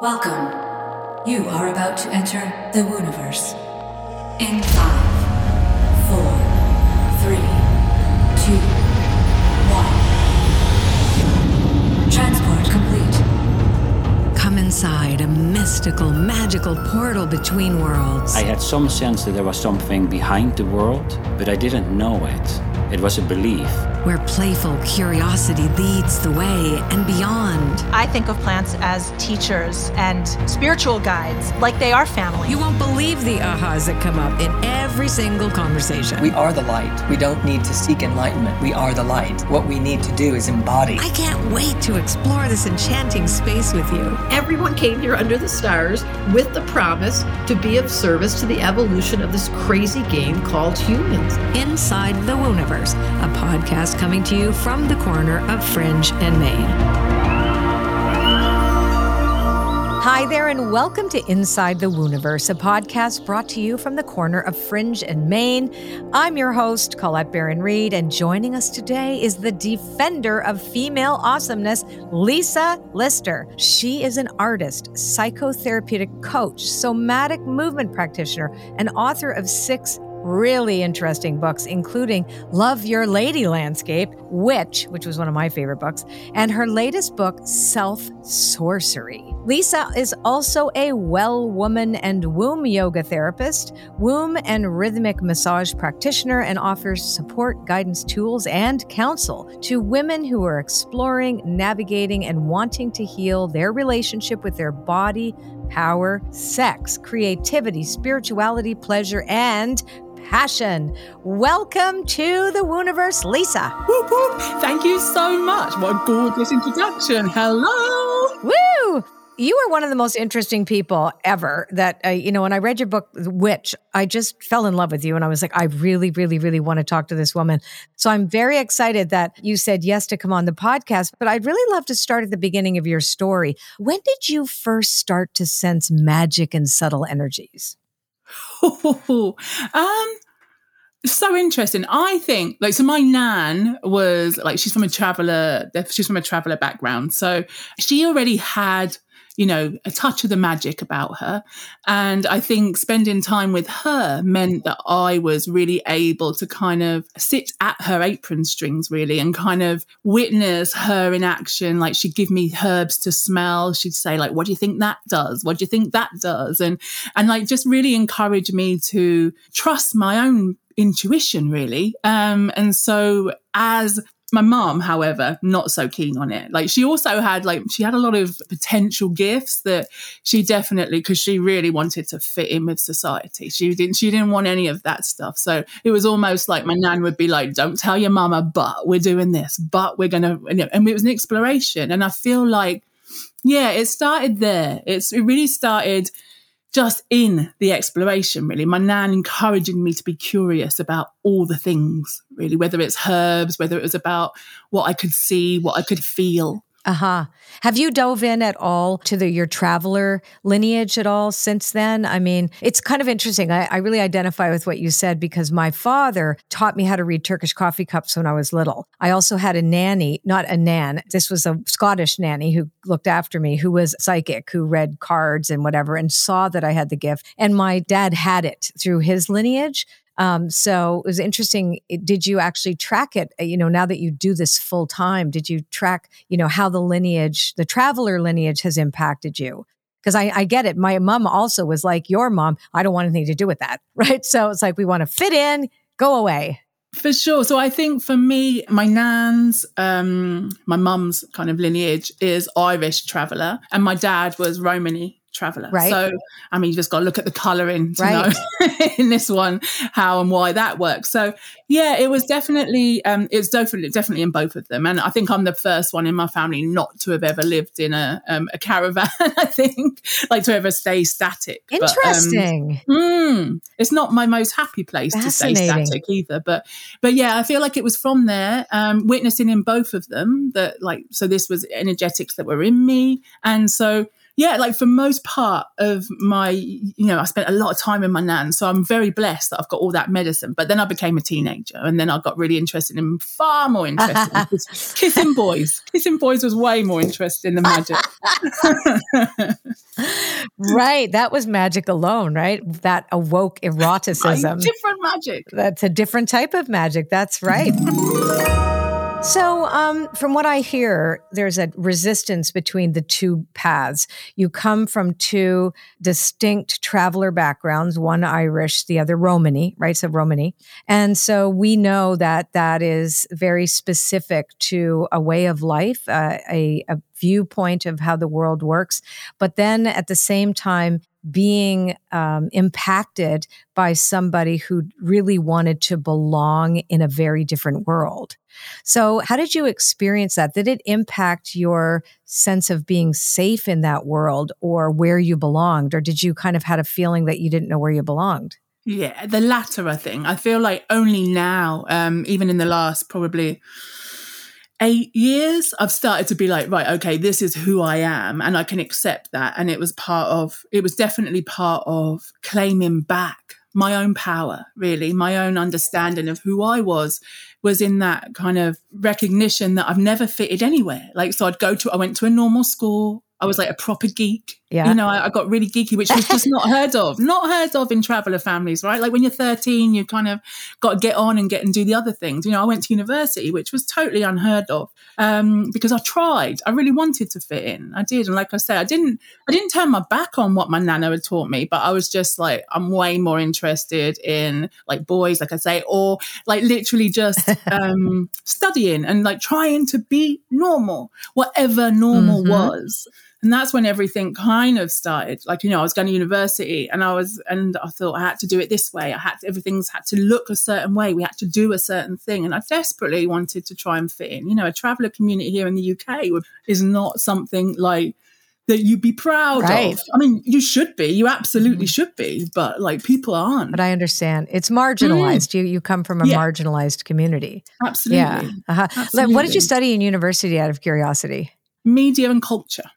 Welcome. You are about to enter the Wooniverse. In five, four, three, two, one. Transport complete. Come inside a mystical, magical portal between worlds. I had some sense that there was something behind the world, but I didn't know it. It was a belief. Where playful curiosity leads the way and beyond. I think of plants as teachers and spiritual guides, like they are family. You won't believe the ahas that come up in every single conversation. We are the light. We don't need to seek enlightenment. We are the light. What we need to do is embody. I can't wait to explore this enchanting space with you. Everyone came here under the stars with the promise to be of service to the evolution of this crazy game called humans. Inside the Wooniverse, a podcast coming to you from the corner of Fringe and Main. Hi there, and welcome to Inside the Wooniverse, a podcast brought to you from the corner of Fringe and Main. I'm your host, Colette Baron-Reid, and joining us today is the defender of female awesomeness, Lisa Lister. She is an artist, psychotherapeutic coach, somatic movement practitioner, and author of six really interesting books, including Love Your Lady Landscape, Witch, which was one of my favorite books, and her latest book, Self Sorcery. Lisa is also a well woman and womb yoga therapist, womb and rhythmic massage practitioner, and offers support, guidance, tools, and counsel to women who are exploring, navigating, and wanting to heal their relationship with their body, power, sex, creativity, spirituality, pleasure, and passion. Welcome to the Wooniverse, Lisa. Whoop, whoop. Thank you so much. What a gorgeous introduction. Hello. Woo! You are one of the most interesting people ever that, uh, you know, when I read your book, Witch, I just fell in love with you. And I was like, I really, really, really want to talk to this woman. So I'm very excited that you said yes to come on the podcast. But I'd really love to start at the beginning of your story. When did you first start to sense magic and subtle energies? Um, so interesting. I think like so my nan was like she's from a traveler, she's from a traveler background. So she already had you know, a touch of the magic about her. And I think spending time with her meant that I was really able to kind of sit at her apron strings, really, and kind of witness her in action. Like she'd give me herbs to smell. She'd say, like, what do you think that does? What do you think that does? And, and like just really encourage me to trust my own intuition, really. Um, and so as my mom, however, not so keen on it. Like she also had like she had a lot of potential gifts that she definitely because she really wanted to fit in with society. She didn't she didn't want any of that stuff. So it was almost like my nan would be like, "Don't tell your mama, but we're doing this, but we're gonna," and it was an exploration. And I feel like, yeah, it started there. It's it really started just in the exploration, really. My nan encouraging me to be curious about all the things, really, whether it's herbs, whether it was about what I could see, what I could feel. Uh huh. Have you dove in at all to the, your traveler lineage at all since then? I mean, it's kind of interesting. I, I, really identify with what you said because my father taught me how to read Turkish coffee cups when I was little. I also had a nanny, not a nan. This was a Scottish nanny who looked after me, who was psychic, who read cards and whatever, and saw that I had the gift. And my dad had it through his lineage. Um, so it was interesting. Did you actually track it? Uh, you know, now that you do this full time, did you track, you know, how the lineage, the traveler lineage has impacted you? Because I, I get it. My mom also was like your mom. I don't want anything to do with that. Right. So it's like we want to fit in, go away. For sure. So I think for me, my nan's, um, my mum's kind of lineage is Irish traveller, and my dad was Romany traveler. Right. So, I mean, you just got to look at the colouring to right. know in this one how and why that works. So, yeah, it was definitely, um, it's definitely, definitely in both of them. And I think I'm the first one in my family not to have ever lived in a, um, a caravan, I think, like to ever stay static. Interesting. But, um, mm, it's not my most happy place to stay static either. But, but yeah, I feel like it was from there, um, witnessing in both of them that like, so this was energetics that were in me. And so, yeah, like for most part of my, you know, I spent a lot of time in my nan. So I'm very blessed that I've got all that medicine. But then I became a teenager and then I got really interested in far more interested in kissing boys. Kissing boys was way more interesting than magic. right. That was magic alone, right? That awoke eroticism. different magic. That's a different type of magic. That's right. So, um, from what I hear, there's a resistance between the two paths. You come from two distinct traveler backgrounds, one Irish, the other Romany, right? So, Romany. And so we know that that is very specific to a way of life, uh, a, a viewpoint of how the world works. But then at the same time, being um, impacted by somebody who really wanted to belong in a very different world. So, how did you experience that? Did it impact your sense of being safe in that world or where you belonged? Or did you kind of had a feeling that you didn't know where you belonged? Yeah, the latter, I think. I feel like only now, um, even in the last probably eight years, I've started to be like, right, okay, this is who I am, and I can accept that. And it was part of, it was definitely part of claiming back my own power, really, my own understanding of who I was was in that kind of recognition that I've never fitted anywhere. Like, so I'd go to, I went to a normal school. I was like a proper geek. Yeah. You know, I, I got really geeky, which was just not heard of, not heard of in traveler families, right? Like when you're 13, you kind of got to get on and get and do the other things. You know, I went to university, which was totally unheard of um, because I tried. I really wanted to fit in. I did. And like I said, I didn't, I didn't turn my back on what my nana had taught me, but I was just like, I'm way more interested in like boys, like I say, or like literally just um, studying and like trying to be normal, whatever normal Mhm. was and that's when everything kind of started like you know i was going to university and i was and i thought i had to do it this way i had to, everything's had to look a certain way we had to do a certain thing and i desperately wanted to try and fit in you know a traveler community here in the uk is not something like that you'd be proud Right. of i mean you should be you absolutely should be but like people aren't But I understand it's marginalized. You you come from a Mm. Yeah. marginalized community. absolutely Yeah. Uh-huh. Let- What did you study in university out of curiosity? media and culture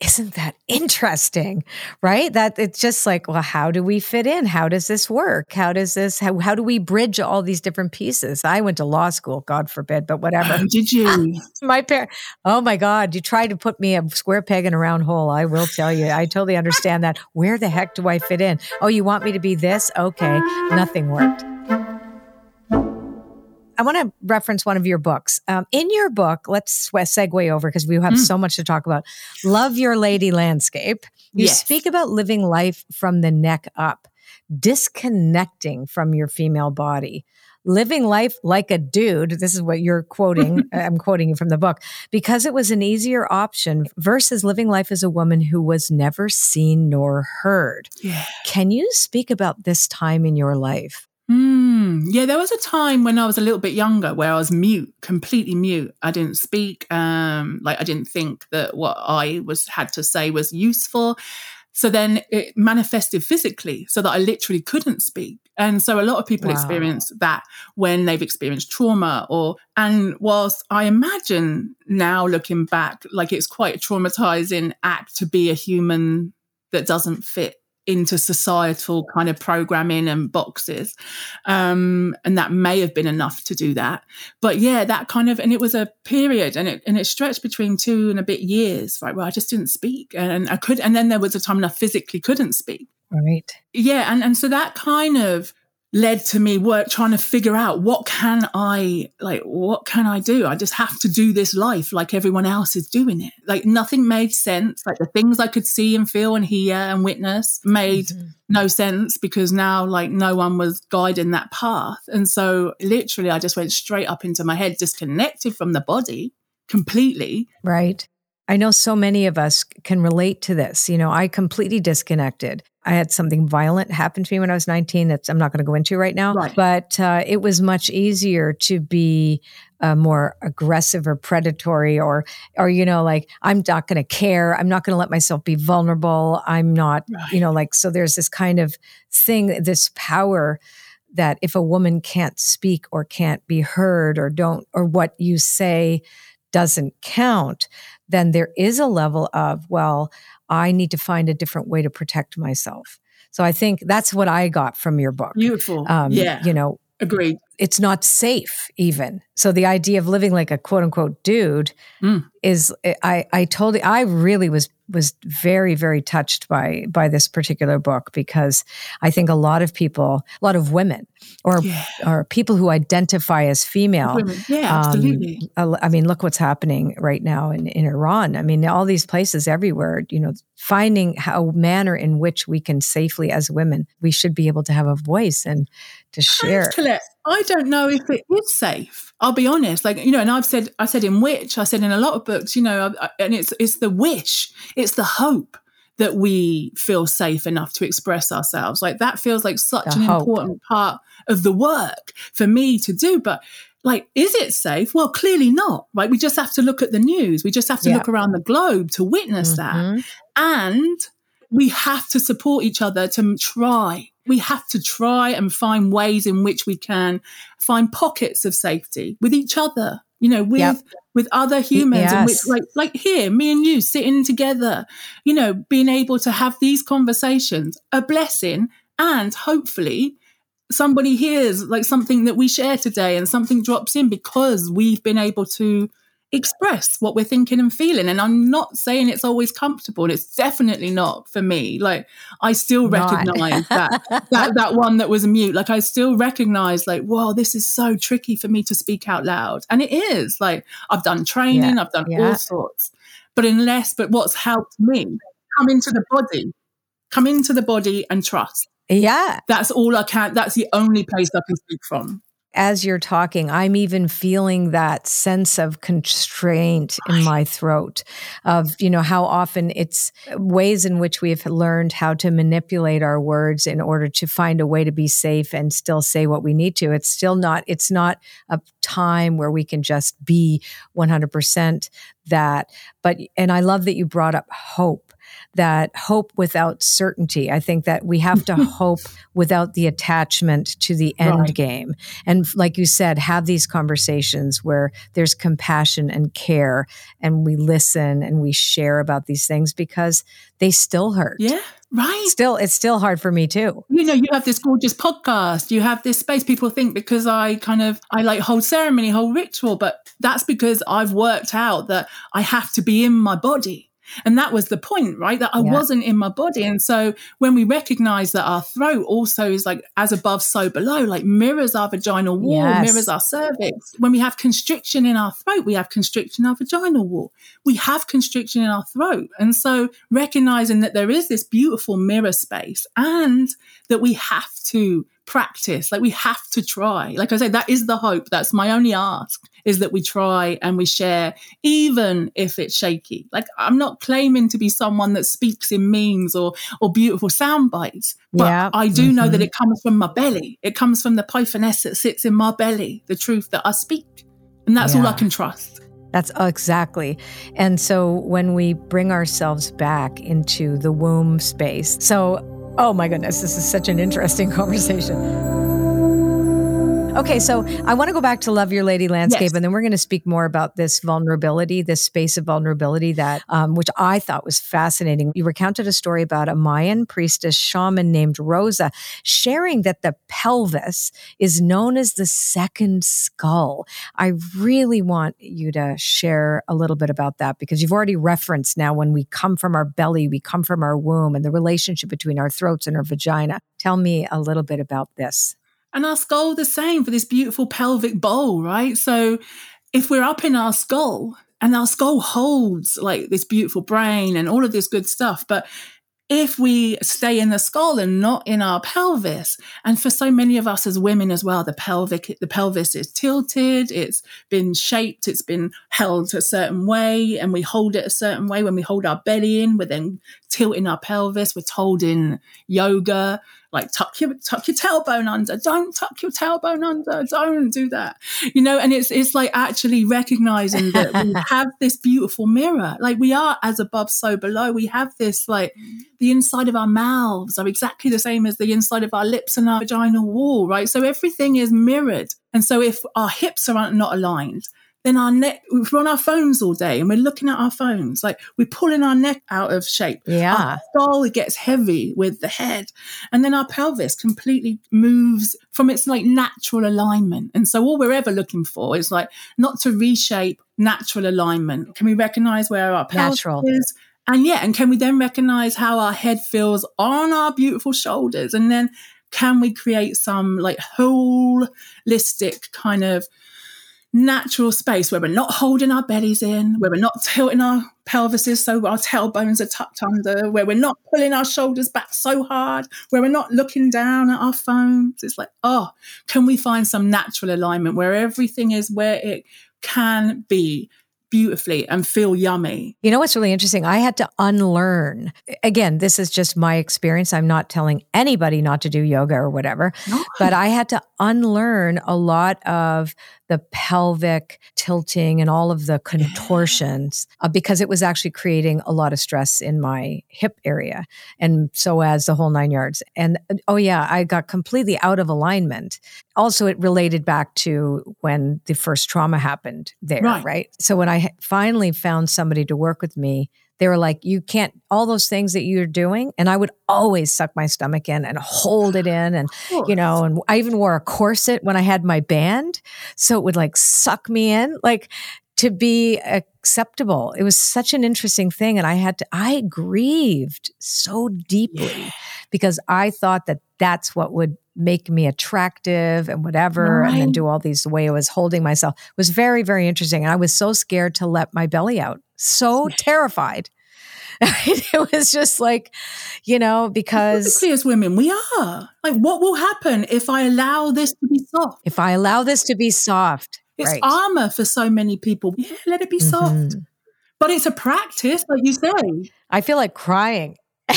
Isn't that interesting? Right? That it's just like, well, how do we fit in? How does this work? How does this how, how do we bridge all these different pieces? I went to law school, God forbid, but whatever. Oh, did you my parent oh my god you try to put me a square peg in a round hole i will tell you i totally understand that where the heck do i fit in oh you want me to be this okay nothing worked I want to reference one of your books. Um, in your book, let's segue over because we have Mm. so much to talk about. Love Your Lady Landscape. You Yes. speak about living life from the neck up, disconnecting from your female body, living life like a dude. This is what you're quoting. I'm quoting you from the book because it was an easier option versus living life as a woman who was never seen nor heard. yeah Can you speak about this time in your life? Mm, yeah, there was a time when I was a little bit younger where I was mute, completely mute. I didn't speak. Um, like I didn't think that what I was had to say was useful. So then it manifested physically, so that I literally couldn't speak. And so a lot of people Wow. experience that when they've experienced trauma or and whilst I imagine now looking back, like it's quite a traumatizing act to be a human that doesn't fit into societal kind of programming and boxes. Um, and that may have been enough to do that. But yeah, that kind of, and it was a period and it, and it stretched between two and a bit years, right? Where I just didn't speak and I could, and then there was a time when I physically couldn't speak. Right. Yeah. And, and so that kind of led to me work trying to figure out what can I like what can I do? I just have to do this life like everyone else is doing it. Like nothing made sense. Like the things I could see and feel and hear and witness made mm-hmm. no sense because now like no one was guiding that path. And so literally I just went straight up into my head, disconnected from the body completely. Right. I know so many of us can relate to this. You know, I completely disconnected. I had something violent happen to me when I was 19 that I'm not going to go into right now, Right. but uh, it was much easier to be uh, more aggressive or predatory or, or, you know, like, I'm not going to care. I'm not going to let myself be vulnerable. I'm not, you know, like, so there's this kind of thing, this power that if a woman can't speak or can't be heard or don't, or what you say doesn't count, then there is a level of, well, I need to find a different way to protect myself. So I think that's what I got from your book. Beautiful. Um, yeah. You know, Agreed. it's not safe even. So the idea of living like a quote unquote dude Mm. is I I told I really was was very very touched by by this particular book because I think a lot of people, a lot of women or Yeah. or people who identify as female Women. Yeah, um, absolutely. I mean, look what's happening right now in, in Iran. I mean, all these places everywhere, you know, finding how manner in which we can safely, as women, we should be able to have a voice and to share. I don't know if it is safe. I'll be honest. Like you know, and I've said, I said in Witch, I said in a lot of books, you know, I- and it's it's the wish, it's the hope that we feel safe enough to express ourselves. Like that feels like such The an hope. important part of the work for me to do. But like, is it safe? Well, clearly not. Right? We just have to look at the news. We just have to Yeah. look around the globe to witness that. Mhm. And we have to support each other to try. We have to try and find ways in which we can find pockets of safety with each other, you know, with Yep. with other humans Yes. like like here, me and you sitting together, you know, being able to have these conversations, a blessing, and hopefully somebody hears like something that we share today and something drops in because we've been able to express what we're thinking and feeling. And I'm not saying it's always comfortable. And it's definitely not for me. Like I still recognize that, that, that one that was mute. Like I still recognize like, wow, this is so tricky for me to speak out loud. And it is like, I've done training, I've done Yeah. all sorts, but unless, but what's helped me come into the body, come into the body and trust. Yeah. That's all I can. That's the only place I can speak from. As you're talking, I'm even feeling that sense of constraint in my throat of, you know, how often it's ways in which we've learned how to manipulate our words in order to find a way to be safe and still say what we need to. It's still not, it's not a time where we can just be 100% that. But, and I love that you brought up hope that hope without certainty. I think that we have to hope without the attachment to the end Right. game. And like you said, have these conversations where there's compassion and care and we listen and we share about these things because they still hurt. Yeah. Right. Still, it's still hard for me too. you know, you have this gorgeous podcast, you have this space. People think because I kind of I like hold ceremony, hold ritual, but that's because I've worked out that I have to be in my body. And that was the point, right? That I Yeah. wasn't in my body. And so when we recognize that our throat also is like as above, so below, like mirrors our vaginal wall, Yes. mirrors our cervix. When we have constriction in our throat, we have constriction in our vaginal wall. We have constriction in our throat. And so recognizing that there is this beautiful mirror space and that we have to practice, like we have to try. Like I said, that is the hope. That's my only ask is that we try and we share, even if it's shaky. Like I'm not claiming to be someone that speaks in memes or or beautiful sound bites, but Yeah. I do know that Mhm. it comes from my belly. It comes from the pythoness that sits in my belly, the truth that I speak. And that's all I can trust. That's exactly. And so when we bring ourselves back into the womb space, so, oh my goodness, this is such an interesting conversation. Okay, so I want to go back to Love Your Lady Landscape, Yes. and then we're going to speak more about this vulnerability, this space of vulnerability that, um, which I thought was fascinating. You recounted a story about a Mayan priestess shaman named Rosa sharing that the pelvis is known as the second skull. I really want you to share a little bit about that because you've already referenced now when we come from our belly, we come from our womb, and the relationship between our throats and our vagina. Tell me a little bit about this. And our skull the same for this beautiful pelvic bowl, right? So if we're up in our skull and our skull holds like this beautiful brain and all of this good stuff, but if we stay in the skull and not in our pelvis, and for so many of us as women as well, the pelvic, the pelvis is tilted, it's been shaped, it's been held a certain way, and we hold it a certain way. When we hold our belly in, we're then tilting our pelvis. We're told in yoga, like tuck your tuck your tailbone under. Don't tuck your tailbone under. Don't do that. You know, and it's it's like actually recognizing that we have this beautiful mirror. Like we are as above, so below. We have this like the inside of our mouths are exactly the same as the inside of our lips and our vaginal wall, right? So everything is mirrored. And so if our hips are not aligned, then our neck, we're on our phones all day and we're looking at our phones, like we're pulling our neck out of shape. Yeah. Our skull gets heavy with the head. And then our pelvis completely moves from its like natural alignment. And so all we're ever looking for is like not to reshape natural alignment. Can we recognize where our pelvis Natural. is? And yeah, and can we then recognize how our head feels on our beautiful shoulders? And then can we create some like holistic kind of natural space where we're not holding our bellies in, where we're not tilting our pelvises so our tailbones are tucked under, where we're not pulling our shoulders back so hard, where we're not looking down at our phones. It's like, oh, can we find some natural alignment where everything is where it can be beautifully and feel yummy? You know what's really interesting? I had to unlearn. Again, this is just my experience. I'm not telling anybody not to do yoga or whatever, but I had to unlearn a lot of the pelvic tilting and all of the contortions uh, because it was actually creating a lot of stress in my hip area. And so as the whole nine yards. And uh, oh, yeah, I got completely out of alignment. Also, it related back to when the first trauma happened there, Right. right? So when I finally found somebody to work with me, they were like, you can't, all those things that you're doing. And I would always suck my stomach in and hold it in. And, you know, and I even wore a corset when I had my band. So it would like suck me in, like to be acceptable. It was such an interesting thing. And I had to, I grieved so deeply because I thought that that's what would make me attractive and whatever. And then do all these, the way I was holding myself It was very, very interesting. And I was so scared to let my belly out, so terrified. it was just like, you know, because Typically, as women, we are like, what will happen if I allow this to be soft? if I allow this to be soft, It's right. armor for so many people. Yeah, let it be soft. Mhm. But it's a practice, like you say. I feel like crying.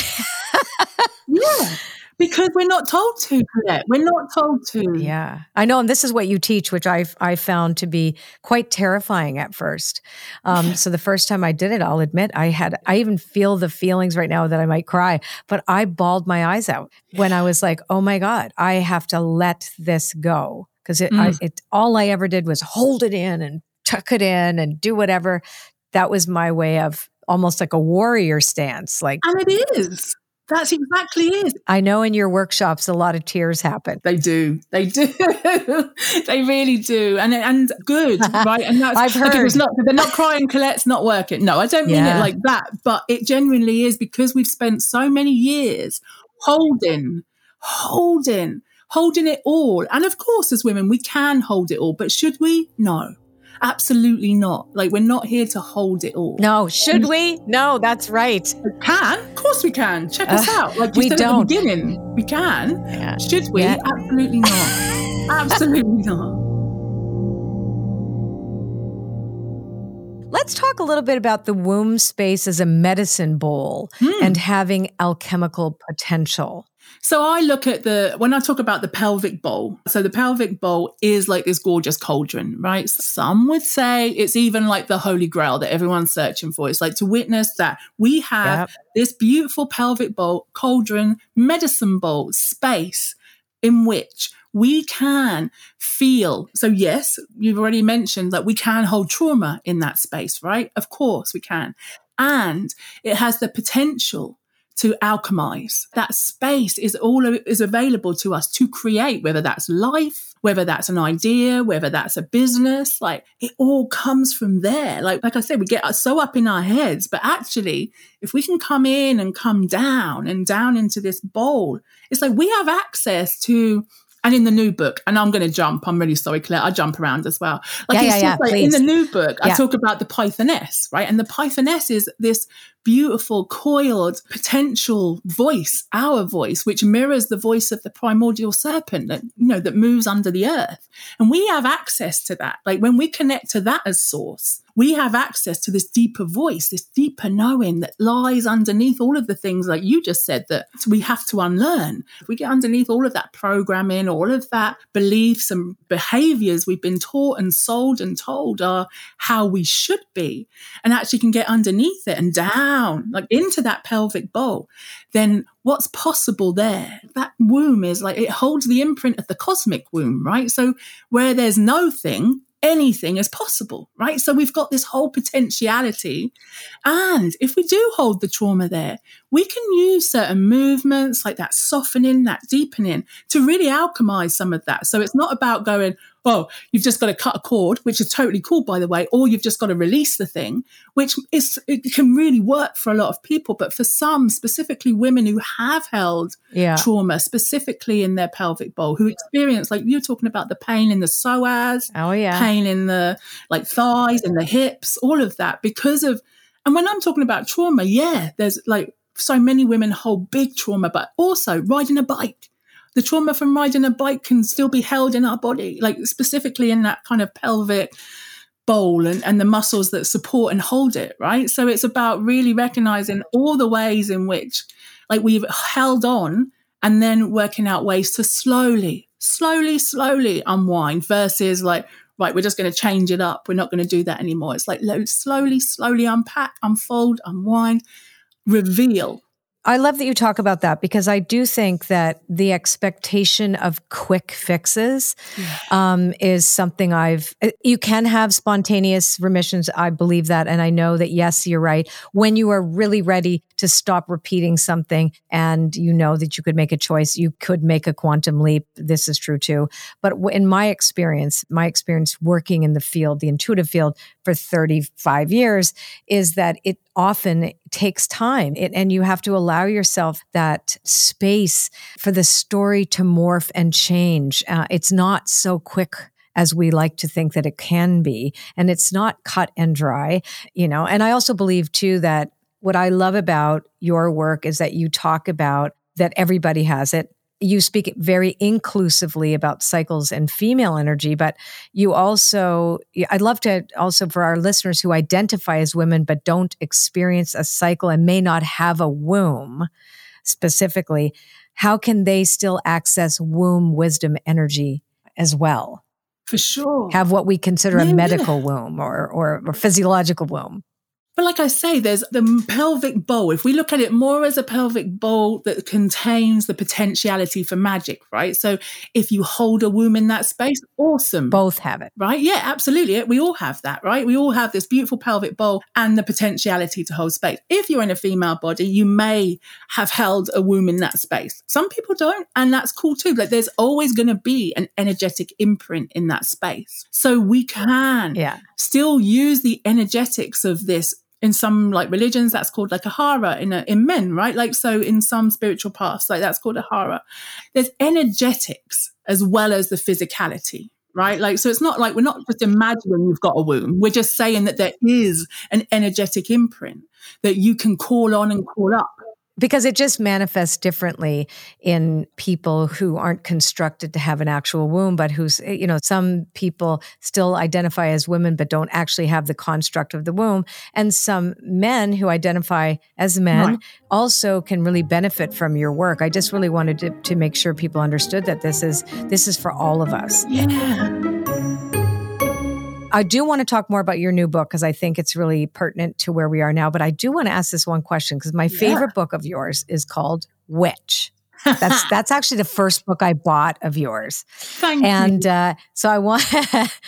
Yeah. Because we're not told to, Colette. We're not told to. Yeah, I know, and this is what you teach, which I I found to be quite terrifying at first. Um, so the first time I did it, I'll admit I had I even feel the feelings right now that I might cry, but I bawled my eyes out when I was like, "Oh my god, I have to let this go," because it, Mm. it all I ever did was hold it in and tuck it in and do whatever. That was my way of almost like a warrior stance. Like And it is. That's exactly it. I know in your workshops, a lot of tears happen. They do. They do. they really do. And and good, right? And that's I've like, if it's heard. not they're not crying, Colette's not working. No, I don't mean Yeah. it like that. But it genuinely is because we've spent so many years holding, holding, holding it all. And of course, as women, we can hold it all. But should we? No. Absolutely not. Like we're not here to hold it all. No, should we? No, that's right. We can. Of course we can. Check us Uh, out. Like you we said don't. at the beginning. We can. Yeah. Should we? Yeah. Absolutely not. Absolutely not. Let's talk a little bit about the womb space as a medicine bowl Hmm. and having alchemical potential. So I look at the when I talk about the pelvic bowl. So the pelvic bowl is like this gorgeous cauldron, right? Some would say it's even like the holy grail that everyone's searching for. It's like to witness that we have Yep. this beautiful pelvic bowl, cauldron, medicine bowl space in which we can feel. So, yes, you've already mentioned that we can hold trauma in that space, right? Of course we can. And it has the potential to alchemize. That space is all is available to us to create, whether that's life, whether that's an idea, whether that's a business. Like it all comes from there. Like like I said, we get so up in our heads, but actually, if we can come in and come down and down into this bowl, it's like we have access to. And in the new book, and I'm going to jump. I'm really sorry, Claire. I jump around as well. Like Yeah, it's yeah, just yeah, like in the new book, I talk about the Pythoness, right? And the Pythoness is this beautiful, coiled, potential voice, our voice, which mirrors the voice of the primordial serpent that, you know, that moves under the earth. And we have access to that. Like when we connect to that as source, we have access to this deeper voice, this deeper knowing that lies underneath all of the things like you just said that we have to unlearn. If we get underneath all of that programming, all of that beliefs and behaviors we've been taught and sold and told are how we should be, and actually can get underneath it and down, like into that pelvic bowl, then what's possible there? That womb is like it holds the imprint of the cosmic womb, right? So where there's no thing, anything is possible, right? So we've got this whole potentiality. And if we do hold the trauma there, we can use certain movements like that softening, that deepening to really alchemize some of that. So it's not about going, oh, you've just got to cut a cord, which is totally cool, by the way, or you've just got to release the thing, which is, it can really work for a lot of people. But for some, specifically women who have held Yeah. trauma, specifically in their pelvic bowl, who experience, like you're talking about the pain in the psoas, Oh, yeah. pain in the like thighs and the hips, all of that because of, and when I'm talking about trauma, yeah, there's like so many women hold big trauma, but also riding a bike. The trauma from riding a bike can still be held in our body, like specifically in that kind of pelvic bowl and, and the muscles that support and hold it, right? So it's about really recognizing all the ways in which like we've held on and then working out ways to slowly, slowly, slowly unwind versus like, right, we're just going to change it up. We're not going to do that anymore. It's like lo- slowly, slowly unpack, unfold, unwind, reveal. I love that you talk about that because I do think that the expectation of quick fixes um, is something I've. uh, You can have spontaneous remissions. I believe that. And I know that, yes, you're right. When you are really ready to stop repeating something and you know that you could make a choice, you could make a quantum leap. This is true too. But in my experience, my experience working in the field, the intuitive field for 35 years, is that it often takes time it, and you have to allow yourself that space for the story to morph and change. Uh, it's not so quick as we like to think that it can be and it's not cut and dry you know and i also believe too that what i love about your work is that you talk about that everybody has it you speak very inclusively about cycles and female energy, but you also, I'd love to also for our listeners who identify as women but don't experience a cycle and may not have a womb specifically, how can they still access womb wisdom energy as well? For sure. Have what we consider Yeah, a yeah. medical womb or, or, or physiological womb. But like I say, there's the pelvic bowl. If we look at it more as a pelvic bowl that contains the potentiality for magic, right? So if you hold a womb in that space, awesome. Both have it. Right? Yeah, absolutely. We all have that, right? We all have this beautiful pelvic bowl and the potentiality to hold space. If you're in a female body, you may have held a womb in that space. Some people don't, and that's cool too. Like there's always going to be an energetic imprint in that space. So we can Yeah. still use the energetics of this in some like religions that's called like a hara in a, in men right? Like so in some spiritual paths like that's called a hara. There's energetics as well as the physicality right? Like so it's not like we're not just imagining you've got a womb. We're just saying that there is an energetic imprint that you can call on and call up because it just manifests differently in people who aren't constructed to have an actual womb but who's eh, you know some people still identify as women but don't actually have the construct of the womb. And some men who identify as men Right. also can really benefit from your work. I just really wanted to, to make sure people understood that this is this is for all of us. Yeah I do want to talk more about your new book because I think it's really pertinent to where we are now. But I do want to ask this one question because my favorite book of yours is called Witch. That's that's actually the first book I bought of yours, thank and you uh, so I want.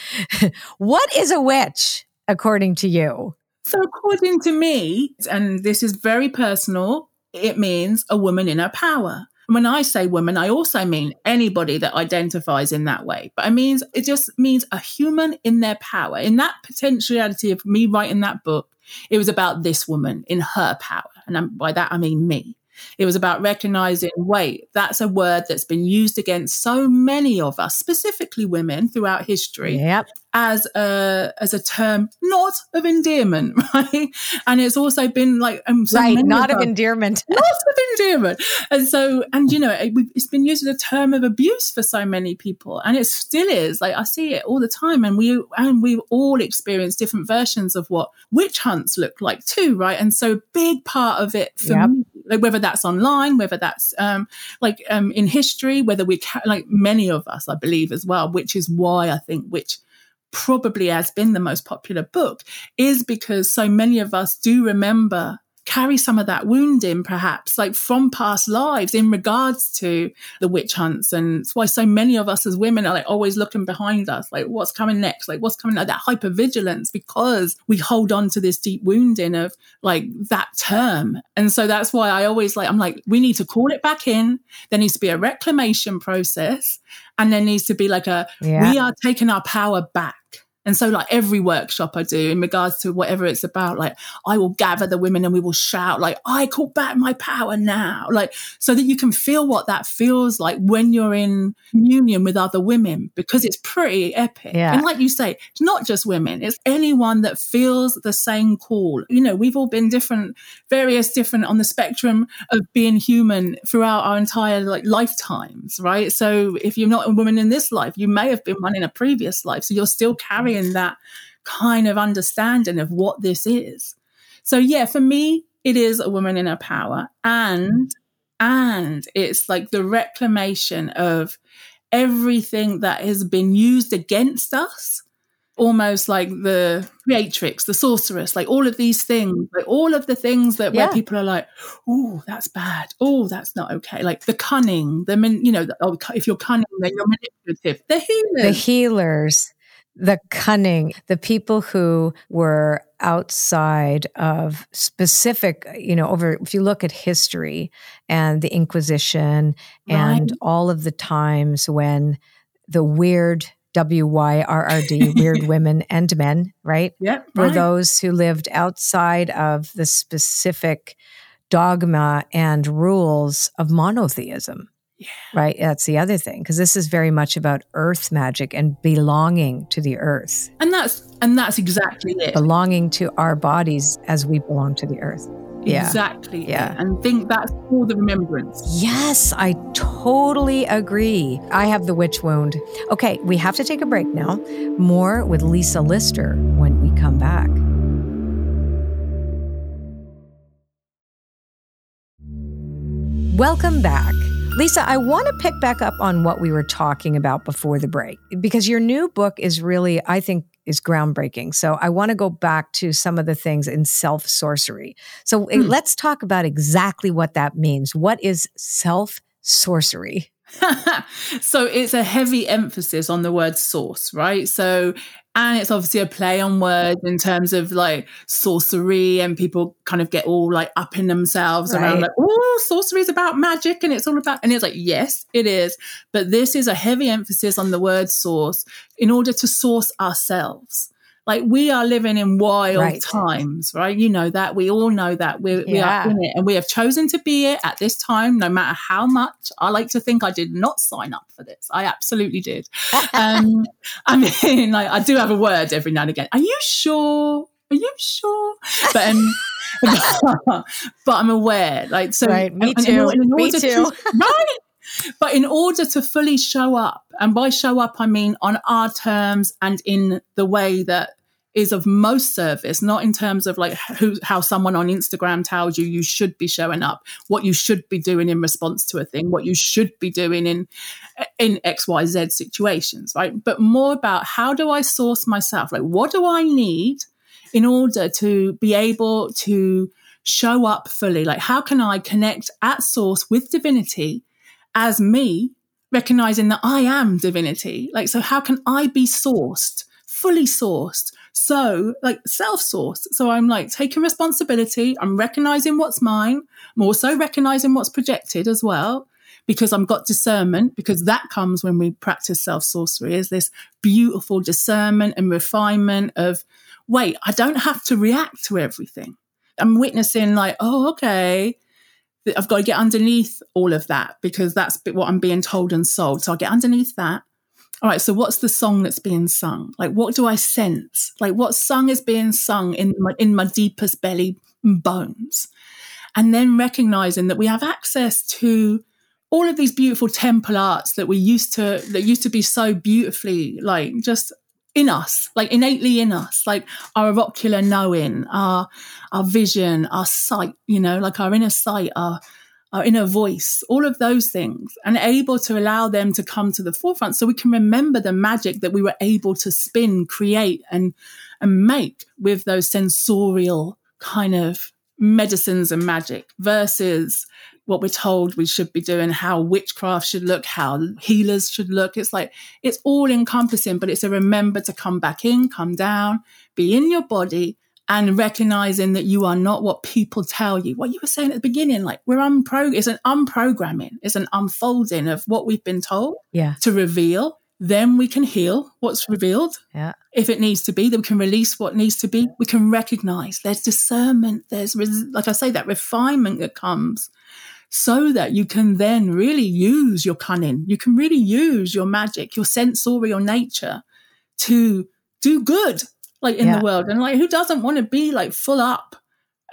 what is a witch according to you? so according to me and this is very personal it means a woman in her power when I say woman, I also mean anybody that identifies in that way. But it means it just means a human in their power. In that potentiality of me writing that book, it was about this woman in her power. And by that, I mean me. It was about recognizing, wait, that's a word that's been used against so many of us, specifically women throughout history Yep. as a as a term not of endearment, right? And it's also been like um, so right. Not of us- endearment. not of endearment. And so, and you know, it, it's been used as a term of abuse for so many people, and it still is. Like I see it all the time, and we and we've all experienced different versions of what witch hunts look like too, right? And so, a big part of it for Yep. me, like whether that's online, whether that's um, like um, in history, whether we ca- like many of us, I believe as well, which is why I think Witch probably has been the most popular book is because so many of us do remember carry some of that wounding, perhaps, like from past lives in regards to the witch hunts. And it's why so many of us as women are like always looking behind us, like what's coming next? Like what's coming, like that hypervigilance, because we hold on to this deep wounding of like that term. And so that's why I always like, I'm like, we need to call it back in. There needs to be a reclamation process. And there needs to be like a, Yeah. we are taking our power back. And so, like every workshop I do in regards to whatever it's about, like I will gather the women and we will shout, like, I call back my power now. Like, so that you can feel what that feels like when you're in union with other women, because it's pretty epic. Yeah. And like you say, it's not just women, it's anyone that feels the same call. You know, we've all been different, various different on the spectrum of being human throughout our entire like lifetimes, right? So if you're not a woman in this life, you may have been one in a previous life. So you're still carrying that kind of understanding of what this is. So yeah, for me, it is a woman in her power. And and it's like the reclamation of everything that has been used against us. Almost like the creatrix the sorceress like all of these things like all of the things that where Yeah. people are like oh that's bad. Oh that's not okay. Like the cunning the you know the, oh, if you're cunning then you're manipulative. The healers. the healers, the cunning, the people who were outside of specific, you know, over, if you look at history and the Inquisition and Right. all of the times when the weird W Y R R D, weird women and men, right? yeah were right. those who lived outside of the specific dogma and rules of monotheism. Right. That's the other thing, because this is very much about earth magic and belonging to the earth, and that's and that's exactly it belonging to our bodies as we belong to the earth. Yeah. exactly Yeah. it. and think that's all the remembrance Yes, I totally agree. I have the witch wound. Okay, we have to take a break now. More with Lisa Lister when we come back. Welcome back. Lisa, I want to pick back up on what we were talking about before the break because your new book is really, I think, is groundbreaking. So I want to go back to some of the things in self sorcery. So eh, let's talk about exactly what that means. What is self sorcery? so it's a heavy emphasis on the word source, right? So, and it's obviously a play on words in terms of like sorcery, and people kind of get all like up in themselves Right. around like, oh, sorcery is about magic, and it's all about, and it's like, yes, it is, but this is a heavy emphasis on the word source in order to source ourselves. Like we are living in wild Right. times, right? You know that. We all know that. We're, we are in it and we have chosen to be it at this time, no matter how much. I like to think I did not sign up for this. I absolutely did. um, I mean, like, I do have a word every now and again. Are you sure? Are you sure? But um, but I'm aware. Like so, Right, me and- and in too. Me too. To, right. But in order to fully show up, and by show up I mean on our terms and in the way that is of most service, not in terms of like who how someone on Instagram tells you you should be showing up, what you should be doing in response to a thing, what you should be doing in in XYZ situations, right? But more about how do I source myself? Like what do I need in order to be able to show up fully? Like how can I connect at source with divinity as me, recognizing that I am divinity? Like so how can I be sourced, fully sourced? So, like self source. So, I'm like taking responsibility. I'm recognizing what's mine. I'm also recognizing what's projected as well, because I've got discernment, because that comes when we practice self sorcery, is this beautiful discernment and refinement of, wait, I don't have to react to everything. I'm witnessing, like, oh, okay, I've got to get underneath all of that because that's what I'm being told and sold. So I get underneath that. All right, so what's the song that's being sung? Like, what do I sense? Like, what song is being sung in my, in my deepest belly bones? And then recognizing that we have access to all of these beautiful temple arts that we used to, that used to be so beautifully, like, just in us, like innately in us, like our ocular knowing, our our vision, our sight, you know, like our inner sight, our Uh, our inner voice, all of those things, and able to allow them to come to the forefront so we can remember the magic that we were able to spin, create, and and make with those sensorial kind of medicines and magic versus what we're told we should be doing, how witchcraft should look, how healers should look. It's like, it's all encompassing, but it's a remember to come back in, come down, be in your body and recognizing that you are not what people tell you. What you were saying at the beginning, like we're unpro, it's an unprogramming, it's an unfolding of what we've been told Yeah. to reveal. Then we can heal what's revealed Yeah. if it needs to be, then we can release what needs to be. We can recognize there's discernment. There's, res- like I say, that refinement that comes so that you can then really use your cunning. You can really use your magic, your sensorial nature to do good, like in Yeah. the world. And like, who doesn't want to be like full up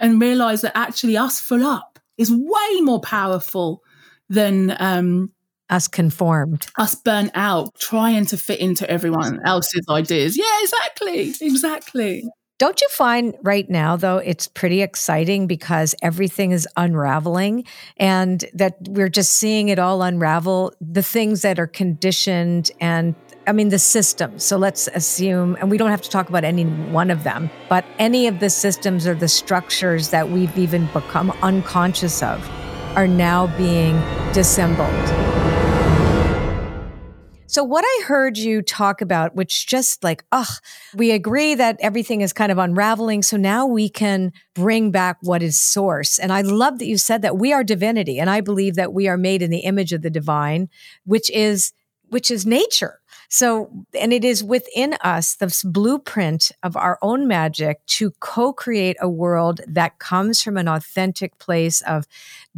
and realize that actually us full up is way more powerful than, um, Us conformed. us burnt out trying to fit into everyone else's ideas. Yeah, exactly. Exactly. Don't you find right now, though, it's pretty exciting because everything is unraveling and that we're just seeing it all unravel? The things that are conditioned and I mean, the system. So let's assume, and we don't have to talk about any one of them, but any of the systems or the structures that we've even become unconscious of are now being dissembled. So, what I heard you talk about, which just like, ugh, we agree that everything is kind of unraveling. So now we can bring back what is source. And I love that you said that we are divinity. And I believe that we are made in the image of the divine, which is, which is nature. So, and it is within us this blueprint of our own magic to co create a world that comes from an authentic place of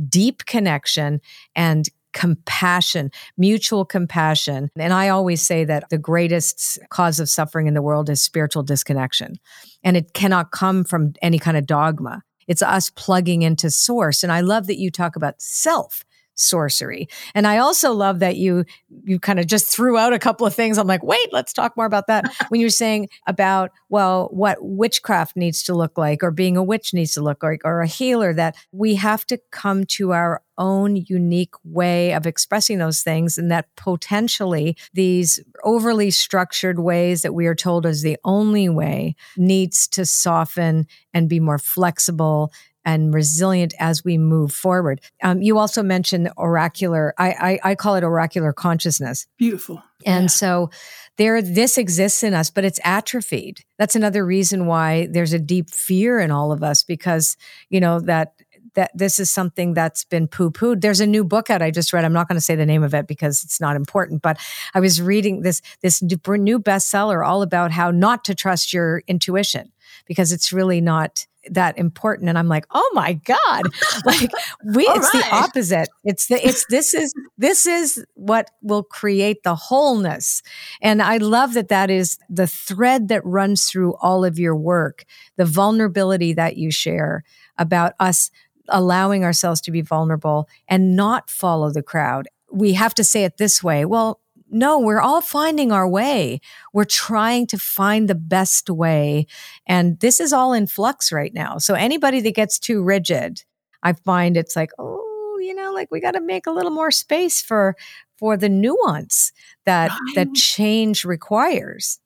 deep connection and compassion, mutual compassion. And I always say that the greatest cause of suffering in the world is spiritual disconnection. And it cannot come from any kind of dogma. It's us plugging into source. And I love that you talk about self sorcery. And I also love that you you kind of just threw out a couple of things. I'm like, wait, let's talk more about that. when you're saying about, well, what witchcraft needs to look like, or being a witch needs to look like, or a healer, that we have to come to our own unique way of expressing those things, and that potentially these overly structured ways that we are told is the only way needs to soften and be more flexible and resilient as we move forward. Um, you also mentioned oracular. I, I, I call it oracular consciousness. Beautiful. And Yeah. so there, this exists in us, but it's atrophied. That's another reason why there's a deep fear in all of us because, you know, that that this is something that's been poo-pooed. There's a new book out I just read. I'm not going to say the name of it because it's not important, but I was reading this this new bestseller all about how not to trust your intuition because it's really not that important. And i'm like oh my god. Like we All it's the opposite. It's the it's this is this is what will create the wholeness. And i love that that is the thread that runs through all of your work the vulnerability that you share about us allowing ourselves to be vulnerable and not follow the crowd. We have to say it this way. Well no, we're all finding our way. We're trying to find the best way. And this is all in flux right now. So anybody that gets too rigid, I find it's like, oh, you know, like we got to make a little more space for for the nuance that that change requires.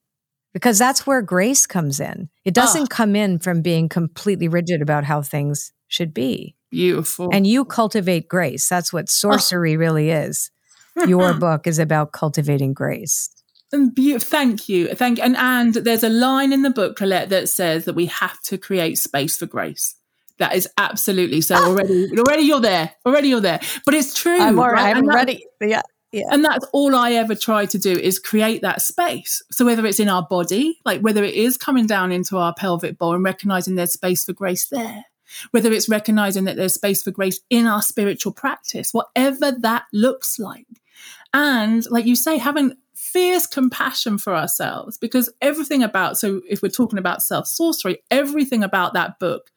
Because that's where grace comes in. It doesn't Ah. come in from being completely rigid about how things should be. Beautiful. And you cultivate grace. That's what sorcery really is. Your book is about cultivating grace. And beau- thank you, thank and and there's a line in the book, Colette, that says that we have to create space for grace. That is absolutely so. Ah! Already, already you're there. Already you're there. But it's true. I'm, right? right, I'm ready. Yeah. Yeah. And that's all I ever try to do is create that space. So whether it's in our body, like whether it is coming down into our pelvic bowl and recognizing there's space for grace there, whether it's recognizing that there's space for grace in our spiritual practice, whatever that looks like. And like you say, having fierce compassion for ourselves, because everything about, so if we're talking about self sorcery, everything about that book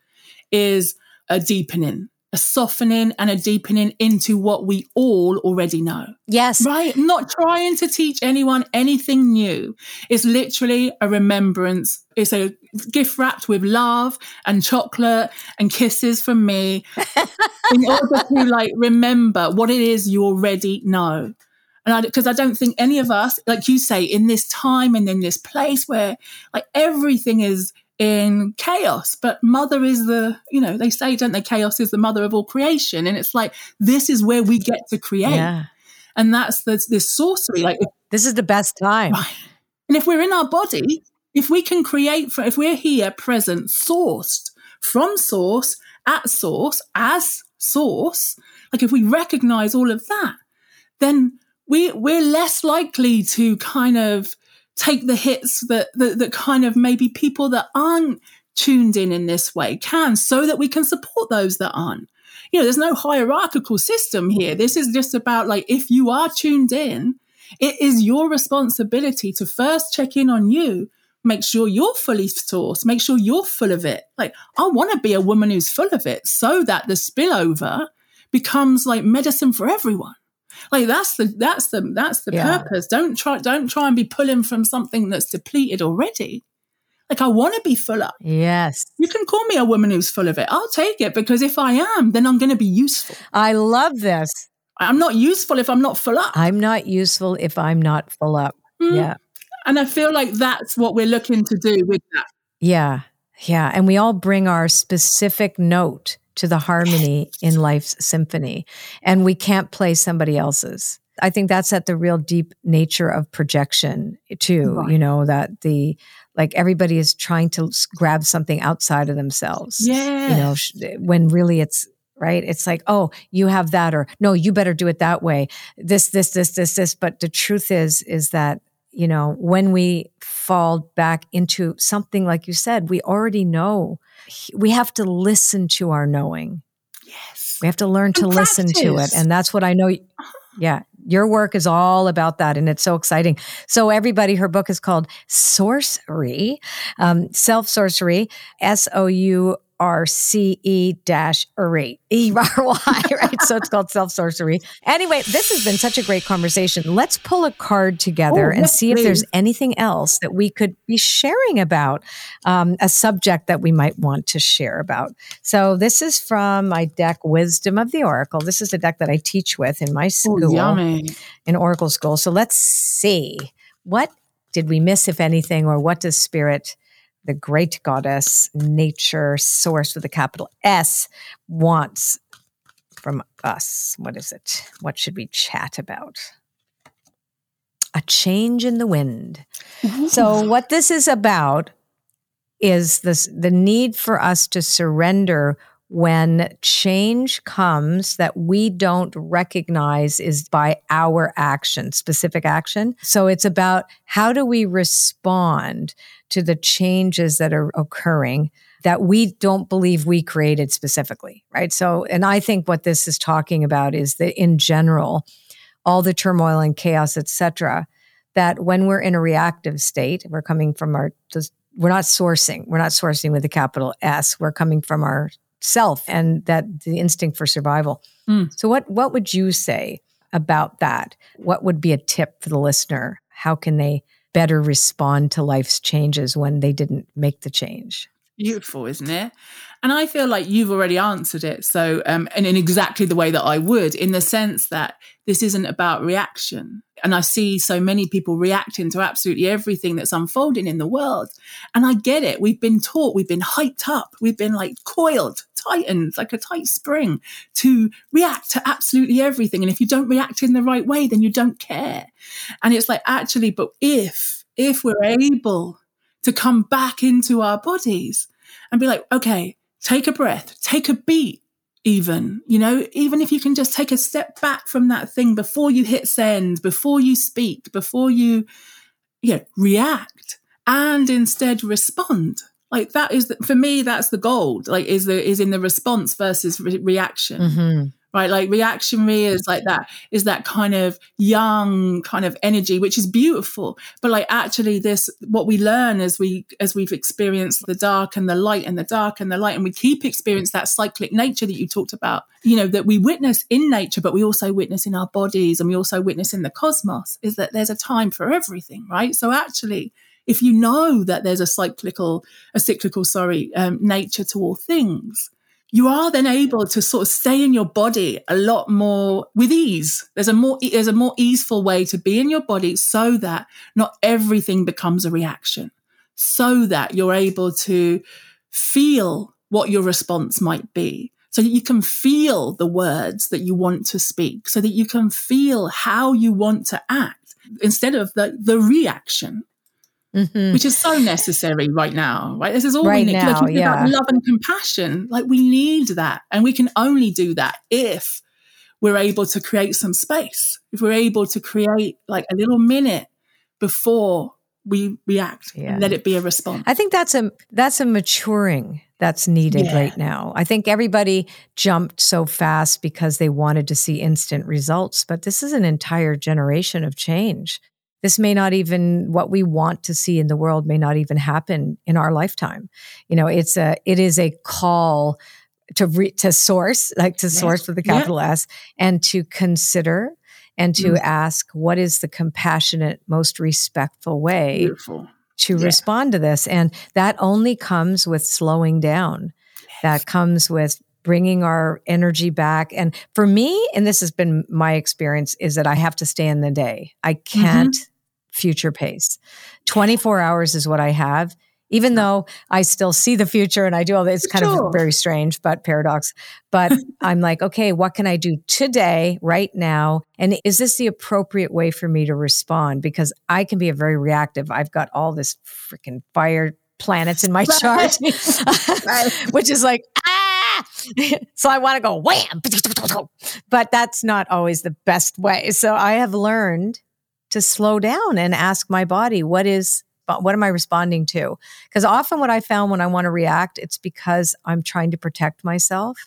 is a deepening, a softening and a deepening into what we all already know. Yes. Right? Not trying to teach anyone anything new. It's literally a remembrance. It's a gift wrapped with love and chocolate and kisses from me in order to like remember what it is you already know. And I, because I don't think any of us, like you say, in this time and in this place where like everything is in chaos. But mother is the, you know, they say, don't they, chaos is the mother of all creation. And it's like, this is where we get to create. Yeah. And that's the, this sorcery. Like, This is the best time. Right. And if we're in our body, if we can create, for, if we're here, present, sourced from source, at source, as source, like if we recognize all of that, then we, we're less likely to kind of take the hits that, that, that kind of maybe people that aren't tuned in in this way can so that we can support those that aren't. You know, there's no hierarchical system here. This is just about like, if you are tuned in, it is your responsibility to first check in on you, make sure you're fully sourced, make sure you're full of it. Like, I want to be a woman who's full of it so that the spillover becomes like medicine for everyone. Like that's the that's the that's the Yeah. purpose. Don't try don't try and be pulling from something that's depleted already. Like I want to be full up. Yes. You can call me a woman who's full of it. I'll take it because if I am, then I'm going to be useful. I love this. I'm not useful if I'm not full up. I'm not useful if I'm not full up. Mm. Yeah. And I feel like that's what we're looking to do with that. Yeah. Yeah. And we all bring our specific note to the harmony in life's symphony, and we can't play somebody else's. I think that's at the real deep nature of projection, too. Right. You know, that the like everybody is trying to grab something outside of themselves. Yeah. You know, when really it's right. It's like, oh, you have that, or no, you better do it that way. This, this, this, this, this. But the truth is, is that you know, when we fall back into something like you said, we already know. We have to listen to our knowing. yes. We have to learn to And listen to it. And that's what I know. Yeah. Your work is all about that. And it's so exciting. So, everybody, her book is called Sorcery, um, Self Sorcery, S O U R C E dash E R Y, right? So it's called Self Sorcery. Anyway, this has been such a great conversation. Let's pull a card together Oh, and see if there's anything else that we could be sharing about, um, a subject that we might want to share about. So this is from my deck, Wisdom of the Oracle. This is the deck that I teach with in my school, yummy. in Oracle School. So let's see what did we miss, if anything, or what does Spirit, the great goddess, nature, source with a capital S, wants from us? What is it? What should we chat about? A change in the wind. Mm-hmm. So what this is about is this the need for us to surrender when change comes that we don't recognize is by our action, specific action. So it's about how do we respond to the changes that are occurring that we don't believe we created specifically, right? So, and I think what this is talking about is that in general, all the turmoil and chaos, et cetera, that when we're in a reactive state, we're coming from our, we're not sourcing, we're not sourcing with a capital S, we're coming from our self and that the instinct for survival. Mm. So what, what would you say about that? What would be a tip for the listener? How can they better respond to life's changes when they didn't make the change? Beautiful, isn't it? And I feel like you've already answered it. So, um, and in exactly the way that I would, in the sense that this isn't about reaction. And I see so many people reacting to absolutely everything that's unfolding in the world. And I get it. We've been taught, we've been hyped up, we've been like coiled, tightened, like a tight spring to react to absolutely everything. And if you don't react in the right way, then you don't care. And it's like, actually, but if, if we're able to come back into our bodies and be like, okay, take a breath, take a beat, even, you know, even if you can just take a step back from that thing before you hit send, before you speak, before you, you know, react and instead respond. Like that is, the, for me, that's the gold, like is the, is in the response versus re- reaction Mm-hmm. right? Like reactionary is like that, is that kind of young kind of energy, which is beautiful. But like actually this, what we learn as we, as we've experienced the dark and the light and the dark and the light, and we keep experience that cyclic nature that you talked about, you know, that we witness in nature, but we also witness in our bodies and we also witness in the cosmos is that there's a time for everything, right? So actually, if you know that there's a cyclical, a cyclical, sorry, um, nature to all things, you are then able to sort of stay in your body a lot more with ease. There's a more there's a more easeful way to be in your body so that not everything becomes a reaction. so that you're able to feel what your response might be so that you can feel the words that you want to speak, so that you can feel how you want to act instead of the, the reaction. Mm-hmm. Which is so necessary right now, right? This is all right we need. Now, like, yeah. about love and compassion. Like we need that. And we can only do that if we're able to create some space, if we're able to create like a little minute before we react yeah. and let it be a response. I think that's a that's a maturing that's needed yeah. right now. I think everybody jumped so fast because they wanted to see instant results, but this is an entire generation of change. This may not even what we want to see in the world may not even happen in our lifetime. You know, it's a it is a call to re, to source, like to source with a capital yeah. S, and to consider and to mm. ask what is the compassionate, most respectful way Beautiful to yeah. respond to this. And that only comes with slowing down. That comes with bringing our energy back. And for me, and this has been my experience, is that I have to stay in the day. I can't mm-hmm. future pace. 24 hours is what I have even though I still see the future and I do all this. It's kind sure. of very strange, but paradox. But I'm like, okay, what can I do today, right now? And is this the appropriate way for me to respond? Because I can be a very reactive. I've got all this freaking fire planets in my chart, which is like, ah! so I want to go wham, but that's not always the best way. So I have learned to slow down and ask my body, what is what am I responding to? Because often what I found when I want to react, it's because I'm trying to protect myself.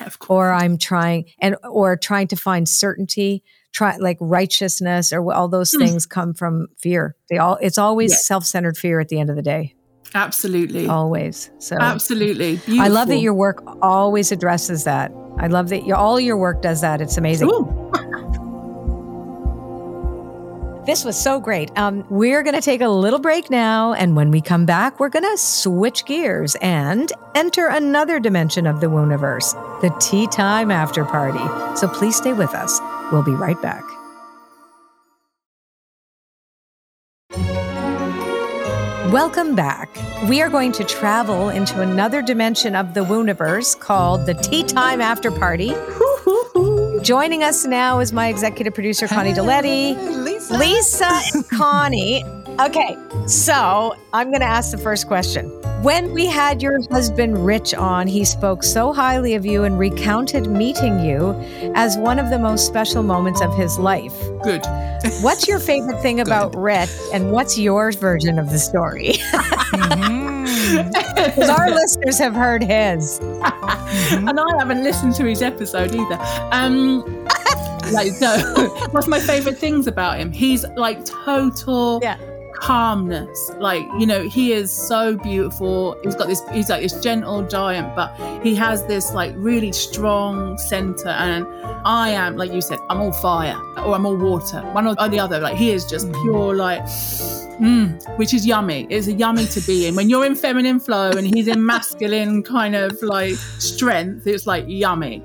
Yeah, or I'm trying and or trying to find certainty, try like righteousness or all those mm. things come from fear. They all it's always yeah. self-centered fear at the end of the day. Absolutely. Always. So Absolutely. Beautiful. I love that your work always addresses that. I love that your, all your work does that. It's amazing. This was so great. Um, we're going to take a little break now. And when we come back, we're going to switch gears and enter another dimension of the Wooniverse, the Tea Time After Party. So please stay with us. We'll be right back. Welcome back. We are going to travel into another dimension of the Wooniverse called the Tea Time After Party. Joining us now is my executive producer, Connie Deletti. Lisa. Lisa and Connie. Okay, so I'm going to ask the first question. When we had your husband Rich on, he spoke so highly of you and recounted meeting you as one of the most special moments of his life. Good. What's your favorite thing about Rich, and what's your version of the story? Because our listeners have heard his. and I haven't listened to his episode either. Um, like, no, what's my favorite things about him? He's like total. Yeah calmness. Like, you know, he is so beautiful. He's got this, he's like this gentle giant, but he has this like really strong center. And I am, like you said, I'm all fire or I'm all water, one or the other. Like, he is just pure, like, Mm, which is yummy. It's a yummy to be in. When you're in feminine flow and he's in masculine kind of like strength, it's like yummy.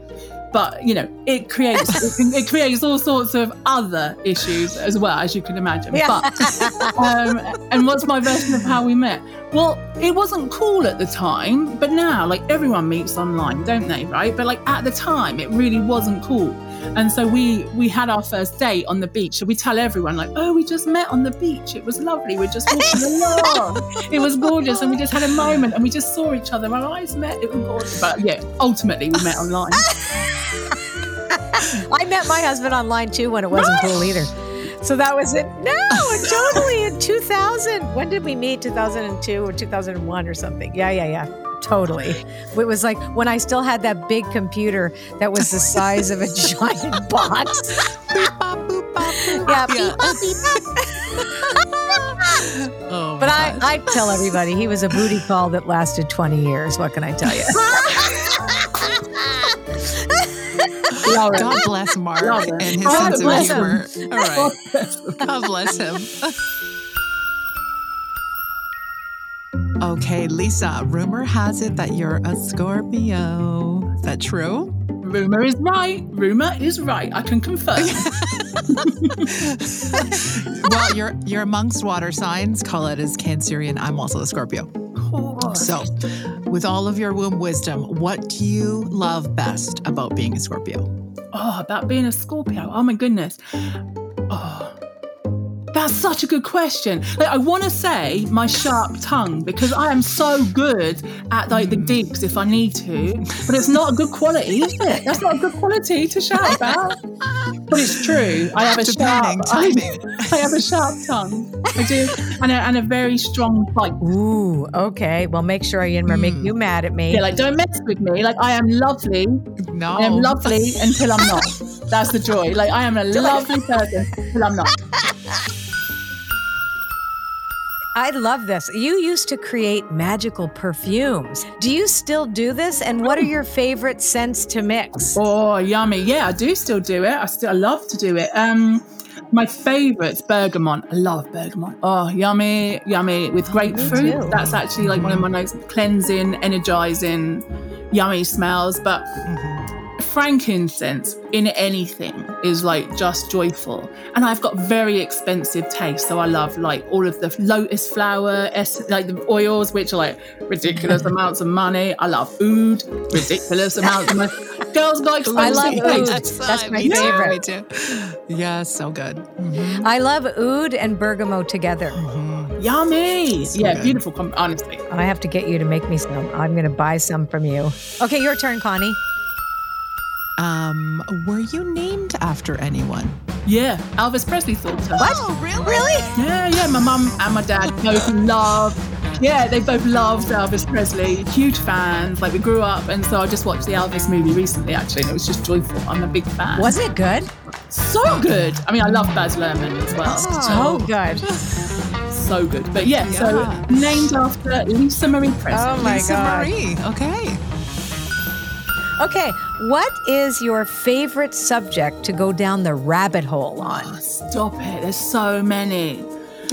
But you know, it creates it, it, creates all sorts of other issues as well, as you can imagine. Yeah. But um, and what's my version of how we met? Well, it wasn't cool at the time, but now like everyone meets online, don't they? Right? But like at the time, it really wasn't cool. And so we we had our first date on the beach. So we tell everyone like, oh, we just met on the beach. It was lovely. We're just walking along. It was gorgeous, and we just had a moment, and we just saw each other. Our eyes met. It was gorgeous. But yeah, ultimately we met online. I met my husband online too when it wasn't right. cool either. So that was it. No, totally in 2000. When did we meet? 2002 or 2001 or something. Yeah, yeah, yeah. Totally. It was like when I still had that big computer that was the size of a giant box. beep, bop, boop, bop, boop. Yeah, beep, bop, beep, oh but I, I tell everybody he was a booty call that lasted 20 years. What can I tell you? God bless Mark and his sense of humor. Him. All right. God bless him. Okay, Lisa, rumor has it that you're a Scorpio. Is that true? Rumor is right. Rumor is right. I can confirm. well, you're you're amongst water signs. Colette is Cancerian. I'm also a Scorpio. So, with all of your womb wisdom, what do you love best about being a Scorpio? Oh, about being a Scorpio. Oh my goodness. Oh, that's such a good question. Like, I want to say my sharp tongue because I am so good at like the digs if I need to, but it's not a good quality, is it? That's not a good quality to shout about. But it's true. I have a sharp. I, I, have a sharp tongue. I do, and a, and a very strong bite. Ooh, okay. Well, make sure I didn't mm. make you mad at me. Yeah, like don't mess with me. Like I am lovely. No, I am lovely until I'm not. That's the joy. Like I am a lovely person until I'm not. I love this. You used to create magical perfumes. Do you still do this? And what are your favorite scents to mix? Oh, yummy. Yeah, I do still do it. I still I love to do it. Um my favorite's bergamot. I love bergamot. Oh, yummy, yummy with grapefruit. That's actually like one of my most cleansing, energizing, yummy smells. But mm-hmm frankincense in anything is like just joyful. And I've got very expensive taste. So I love like all of the lotus flower, like the oils, which are like ridiculous amounts of money. I love oud, ridiculous amounts of money. Girls like I love oud. That's, That's my favorite. Too, Yeah, so good. Mm-hmm. I love oud and bergamot together. Mm-hmm. Yummy. So yeah, good. beautiful. Honestly. I have to get you to make me some. I'm going to buy some from you. Okay, your turn, Connie. Um, were you named after anyone? Yeah, Elvis Presley thought so. What? Oh, really? Really? Yeah, yeah. My mum and my dad both love. Yeah, they both loved Elvis Presley. Huge fans. Like we grew up, and so I just watched the Elvis movie recently. Actually, and it was just joyful. I'm a big fan. Was it good? So good. I mean, I love Baz Luhrmann as well. Oh, so good. So good. But yeah, yeah, so named after Lisa Marie Presley. Oh my Lisa God. Marie. Okay. Okay, what is your favorite subject to go down the rabbit hole on? Oh, stop it. There's so many.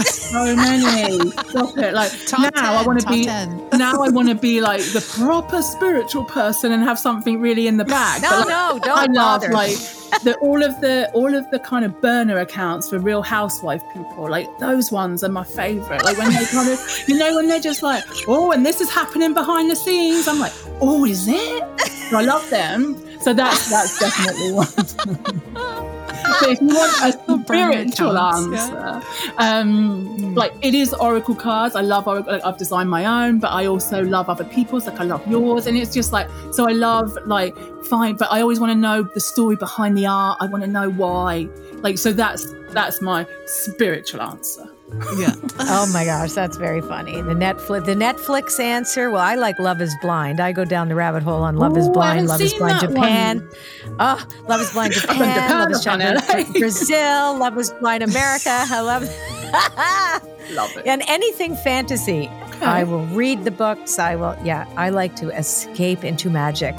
So many. Stop it. Like top now 10, I want to be 10. now I want to be like the proper spiritual person and have something really in the bag. No, like, no, don't I love bother. like the, all of the all of the kind of burner accounts for real housewife people like those ones are my favorite like when they kind of you know when they're just like oh and this is happening behind the scenes i'm like oh is it so i love them so that's that's definitely one so if you want a spiritual answer yeah. um mm. like it is oracle cards. I love oracle like, i've designed my own but i also love other people's. Like i love yours. And it's just like so i love like fine but i always want to know the story behind the art. I want to know why. Like so that's that's my spiritual answer yeah. oh my gosh, that's very funny. The Netflix the Netflix answer. Well, I like Love Is Blind. I go down the rabbit hole on Love Ooh, Is Blind, ah, Love Is Blind Japan. One. Oh, Love Is Blind Japan, Japan Love Is Blind Brazil, Love Is Blind America. I love Love it. And anything fantasy. Okay. I will read the books. I will yeah, I like to escape into magic,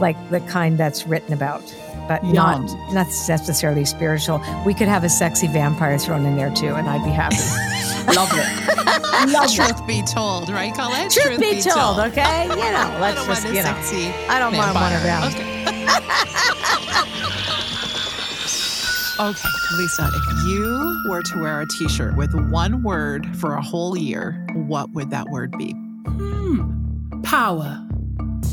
like the kind that's written about but Yum. not not necessarily spiritual. We could have a sexy vampire thrown in there too, and I'd be happy. Love it. Love Truth it. be told, right, Colette? Truth, Truth be, be told, told, okay? You know, let's just you know. I don't want one of them. Okay. okay, Lisa, if you were to wear a T-shirt with one word for a whole year, what would that word be? Hmm. Power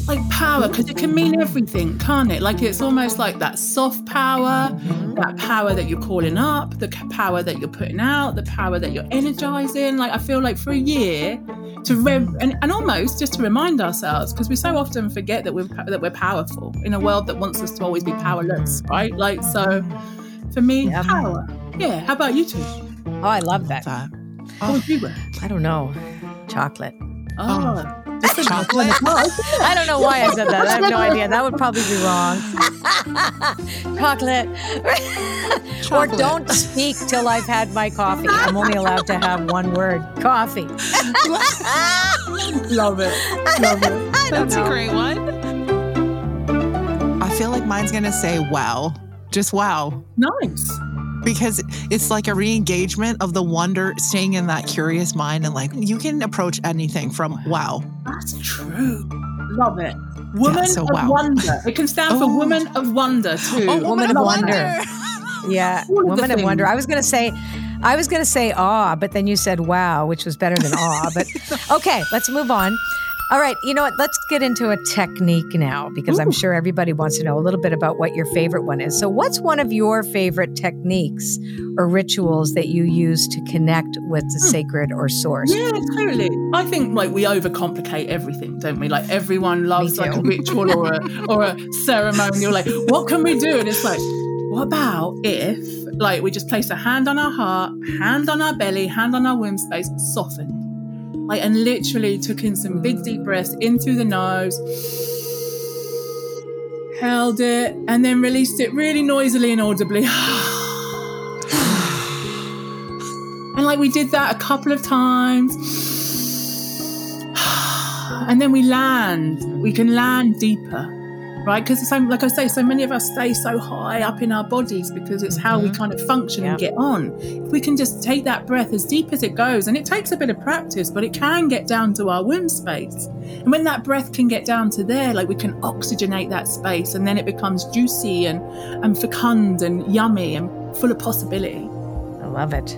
like power because it can mean everything, can't it? Like it's almost like that soft power, that power that you're calling up, the power that you're putting out, the power that you're energizing. Like I feel like for a year to rev and, and almost just to remind ourselves because we so often forget that we're that we're powerful in a world that wants us to always be powerless, right? Like so, for me, yeah. power. Yeah. How about you two? Oh, I love that. What would you wear? I don't know. Chocolate. Oh. oh chocolate. I don't know why I said that. I have no idea. That would probably be wrong. chocolate. or don't speak till I've had my coffee. I'm only allowed to have one word coffee. Love it. Love it. That's a great one. I feel like mine's going to say wow. Just wow. Nice because it's like a re-engagement of the wonder staying in that curious mind and like you can approach anything from wow that's true love it woman yeah, so of wow. wonder it can stand for oh. woman of wonder oh, too oh, woman, woman of wonder, wonder. Yeah, of Woman of Wonder. I was going to say, I was going to say awe, but then you said wow, which was better than awe. But okay, let's move on. All right, you know what? Let's get into a technique now because I'm sure everybody wants to know a little bit about what your favorite one is. So, what's one of your favorite techniques or rituals that you use to connect with the hmm. sacred or source? Yeah, totally. I think like we overcomplicate everything, don't we? Like everyone loves like a ritual or a or a ceremonial. Like, what can we do? And it's like, what about if like we just place a hand on our heart, hand on our belly, hand on our womb space, softened, like, and literally took in some big deep breaths in through the nose. Held it and then released it really noisily and audibly. And like we did that a couple of times. And then we land. We can land deeper, right? Because like I say, so many of us stay so high up in our bodies because it's how we mm-hmm. kind of function and get on. If we can just take that breath as deep as it goes, and it takes a bit of practice, but it can get down to our womb space. And when that breath can get down to there, like we can oxygenate that space, and then it becomes juicy and, and fecund and yummy and full of possibility. I love it.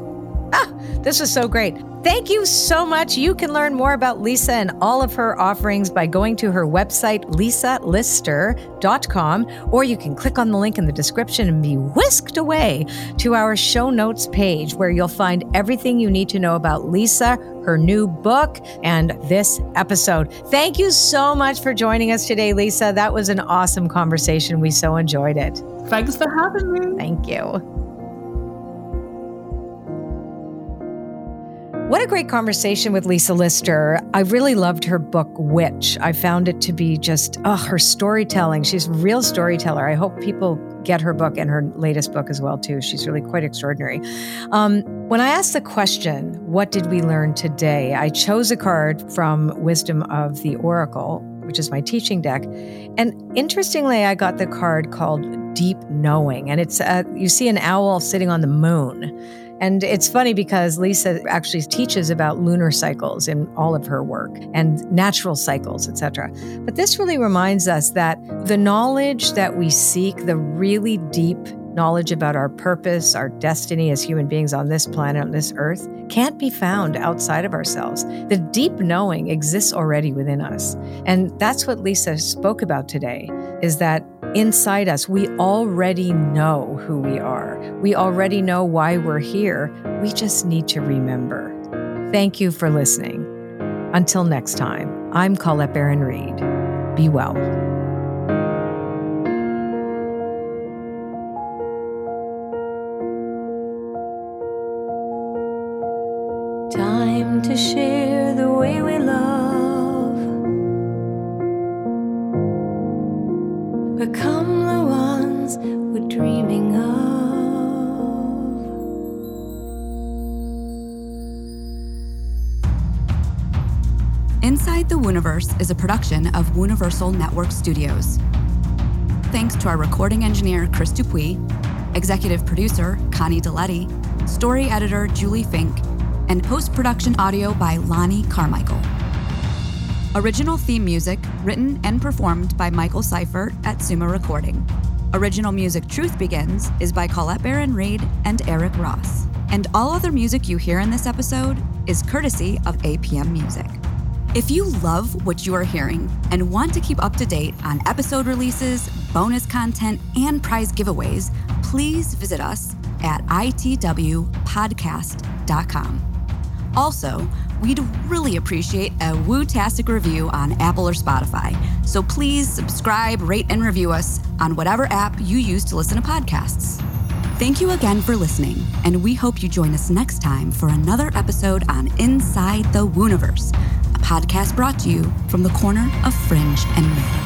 This was so great. Thank you so much. You can learn more about Lisa and all of her offerings by going to her website, lisalister.com, or you can click on the link in the description and be whisked away to our show notes page where you'll find everything you need to know about Lisa, her new book, and this episode. Thank you so much for joining us today, Lisa. That was an awesome conversation. We so enjoyed it. Thanks for having me. Thank you. What a great conversation with Lisa Lister. I really loved her book, Witch. I found it to be just, oh, her storytelling. She's a real storyteller. I hope people get her book and her latest book as well, too. She's really quite extraordinary. Um, when I asked the question, what did we learn today? I chose a card from Wisdom of the Oracle, which is my teaching deck. And interestingly, I got the card called Deep Knowing. And it's, uh, you see an owl sitting on the moon. And it's funny because Lisa actually teaches about lunar cycles in all of her work and natural cycles, etc. But this really reminds us that the knowledge that we seek, the really deep knowledge about our purpose, our destiny as human beings on this planet, on this earth, can't be found outside of ourselves. The deep knowing exists already within us. And that's what Lisa spoke about today is that inside us, we already know who we are. We already know why we're here. We just need to remember. Thank you for listening. Until next time, I'm Colette Baron-Reid. Be well. Time to share is a production of Universal Network Studios. Thanks to our recording engineer, Chris Dupuis, executive producer, Connie Deletti, story editor, Julie Fink, and post production audio by Lonnie Carmichael. Original theme music written and performed by Michael Seifert at Suma Recording. Original music Truth Begins is by Colette Baron-Reid and Eric Ross. And all other music you hear in this episode is courtesy of APM Music. If you love what you are hearing and want to keep up to date on episode releases, bonus content, and prize giveaways, please visit us at itwpodcast.com. Also, we'd really appreciate a Wootastic review on Apple or Spotify. So please subscribe, rate, and review us on whatever app you use to listen to podcasts. Thank you again for listening, and we hope you join us next time for another episode on Inside the Wooniverse, podcast brought to you from the corner of Fringe and Main.